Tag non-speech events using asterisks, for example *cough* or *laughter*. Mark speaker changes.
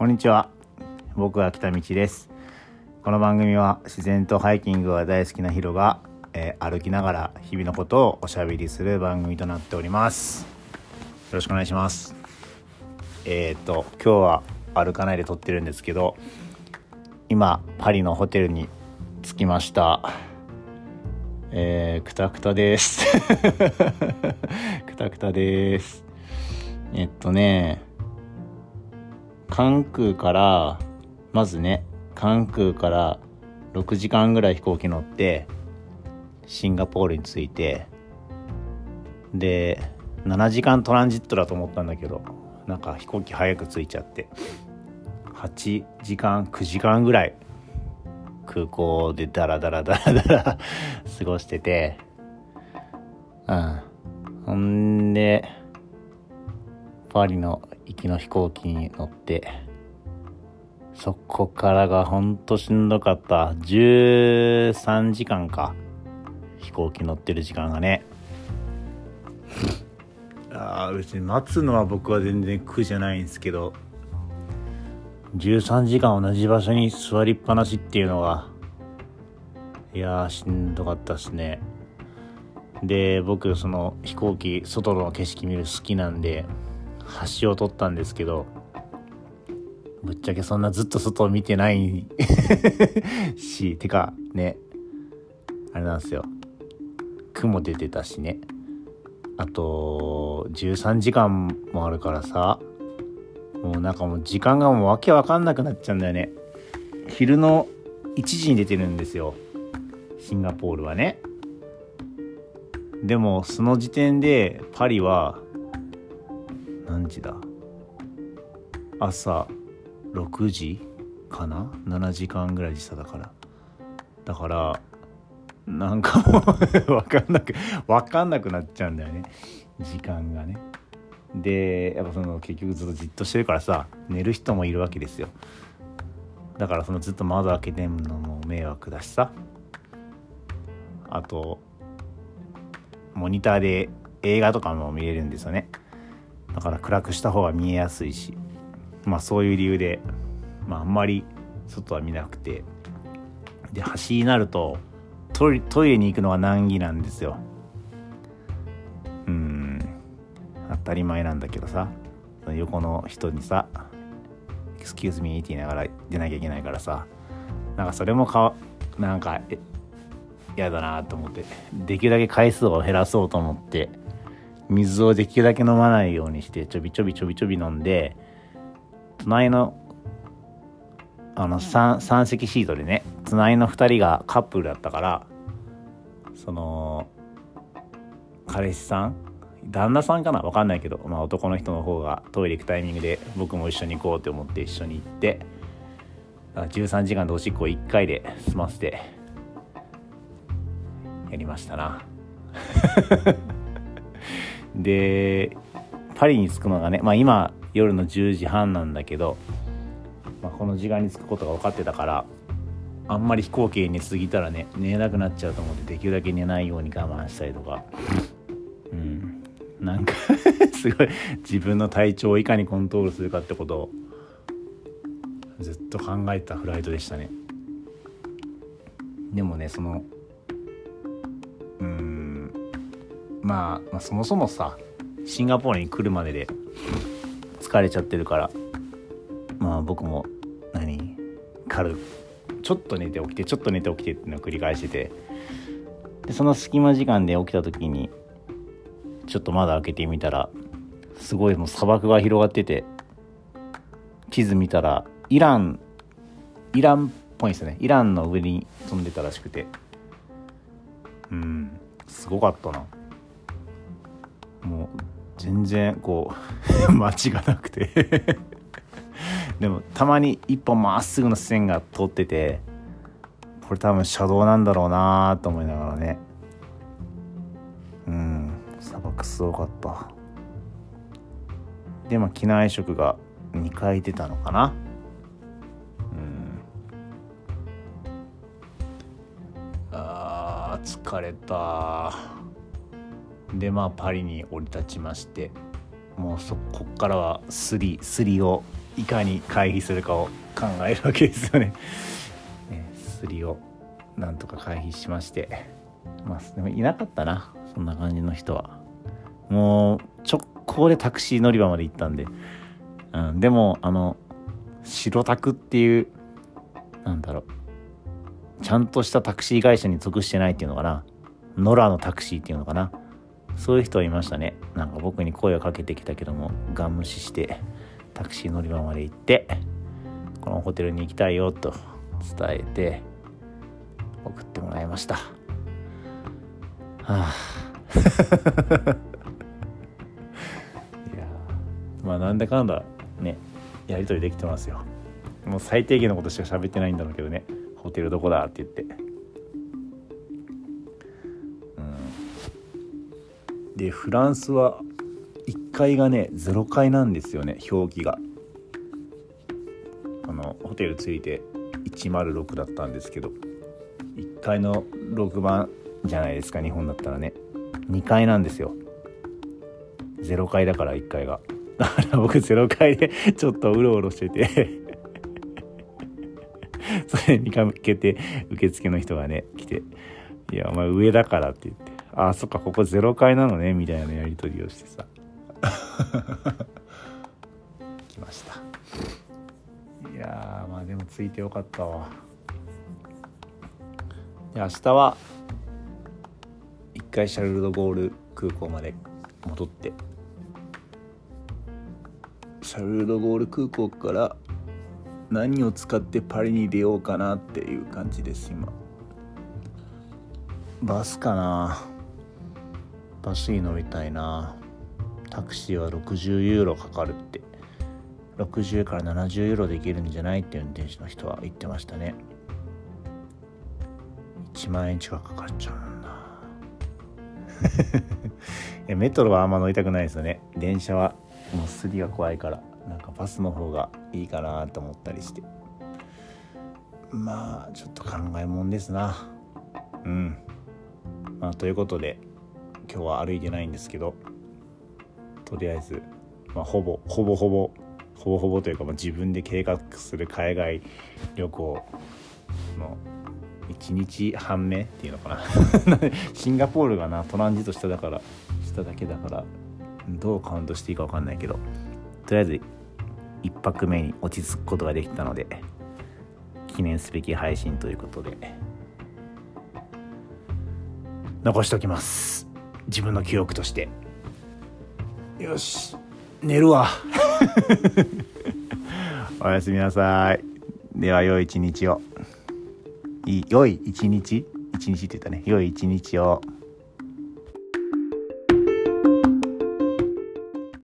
Speaker 1: こんにちは。僕は北道です。この番組は自然とハイキングが大好きなヒロが、えー歩きながら日々のことをおしゃべりする番組となっております。よろしくお願いします。えっ、と今日は歩かないで撮ってるんですけど今パリのホテルに着きました。えー、くたくたです。*laughs* くたくたです。えっとね関空からまずね関空から6時間ぐらい飛行機乗ってシンガポールに着いてで7時間トランジットだと思ったんだけどなんか飛行機早く着いちゃって8時間9時間ぐらい空港でダラダラダラダラ過ごしててうん。ほんでパリの行きの飛行機に乗ってそこからがほんとしんどかった。13時間か。飛行機乗ってる時間がね。*laughs* あー別に待つのは僕は全然苦じゃないんですけど。13時間同じ場所に座りっぱなしっていうのがいやーしんどかったっすね。で僕その飛行機外の景色見る好きなんで橋を取ったんですけどぶっちゃけそんなずっと外を見てない *laughs* してかねあれなんですよ。雲出てたしね。あと13時間もあるからさもうなんかもう時間がもうわけわかんなくなっちゃうんだよね。昼の1時に出てるんですよ。シンガポールはね。でもその時点でパリは何時だ？朝6時かな？7時間ぐらい時差だから。だからなんかもう *laughs* 分かんなく分かんなくなっちゃうんだよね。時間がね。でやっぱその結局ずっとじっとしてるからさ寝る人もいるわけですよ。だからそのずっと窓開けてんのも迷惑だしさ。あとモニターで映画とかも見れるんですよね。だから暗くした方が見えやすいしまあそういう理由で、まあ、あんまり外は見なくてで橋になるとトイレに行くのは難儀なんですよ。うん当たり前なんだけどさ横の人にさ「excuse me」って言いながら出なきゃいけないからさなんかそれもかなんか嫌だなと思ってできるだけ回数を減らそうと思って水をできるだけ飲まないようにしてちょびちょびちょびちょび飲んで隣のあの 3, 3席シートでね隣の2人がカップルだったからその彼氏さん旦那さんかな？分かんないけど、まあ、男の人の方がトイレ行くタイミングで僕も一緒に行こうって思って一緒に行って13時間でおしっこ1回で済ませてやりましたな。*laughs* でパリに着くのがねまあ今夜の10時半なんだけど、まあ、この時間に着くことが分かってたからあんまり飛行機に寝すぎたらね寝れなくなっちゃうと思ってできるだけ寝ないように我慢したりとか。うん。なんか *laughs* すごい自分の体調をいかにコントロールするかってことをずっと考えたフライトでしたね。でもねそのまあ、まあそもそもさシンガポールに来るまでで疲れちゃってるから。まあ僕も何？軽くちょっと寝て起きてちょっと寝て起きてっていうのを繰り返してて。でその隙間時間で起きた時にちょっと窓開けてみたらすごいもう砂漠が広がってて地図見たらイランイランっぽいんですよね。イランの上に飛んでたらしくて。うんすごかったな。もう全然こう *laughs* 街がなくて。*laughs* でもたまに一本まっすぐの線が通っててこれ多分車道なんだろうなと思いながらね。うん砂漠すごかった。でまあ機内食が2回出たのかな。うん。あー疲れた。でまあパリに降り立ちましてもうそこからはスリスリをいかに回避するかを考えるわけですよね。ねすりをなんとか回避しましてまあでもいなかったなそんな感じの人は。もう直行でタクシー乗り場まで行ったんで、うん、でもあの白タクっていうなんだろうちゃんとしたタクシー会社に属してないっていうのかなノラのタクシーっていうのかなそういう人はいましたね。なんか僕に声をかけてきたけどもガン無視してタクシー乗り場まで行ってこのホテルに行きたいよと伝えて送ってもらいました。はあ。いやまあなんだかんだねやり取りできてますよ。もう最低限のことしか喋ってないんだろうけどね。ホテルどこだって言って。でフランスは1階がね0階なんですよね表記が。あのホテル着いて106だったんですけど1階の6番じゃないですか日本だったらね。2階なんですよ。0階だから1階が。だから僕0階で *laughs* ちょっとうろうろしてて。*laughs* それにかけて受付の人がね来て「いやお前上だから」って言って「ああそっかここ0階なのね」みたいなやり取りをしてさ。*laughs* 来ました。いやまあでもついてよかったわ。で明日は一回シャルル・ド・ゴール空港まで戻って。シャルル・ド・ゴール空港から何を使ってパリに出ようかなっていう感じです今。バスかなバスに乗りたいな。タクシーは60ユーロかかるって。60から70ユーロで行けるんじゃないって運転手の人は言ってましたね。1万円近くかかっちゃうんだ。*laughs* いやメトロはあんま乗りたくないですよね。電車はもうすりが怖いから。なんかバスの方がいいかなと思ったりして。まあちょっと考えもんですな。うん。まあということで今日は歩いてないんですけどとりあえず、まあ、ほぼほぼほぼほぼほぼというか、まあ、自分で計画する海外旅行の1日半目っていうのかな。*laughs* シンガポールがなトランジットしただからしただけだからどうカウントしていいか分かんないけどとりあえず1泊目に落ち着くことができたので記念すべき配信ということで残しておきます。自分の記憶として。よし。寝るわ。*laughs* おやすみなさい。では良い一日を。い良い一日？一日って言ったね。良い一日を。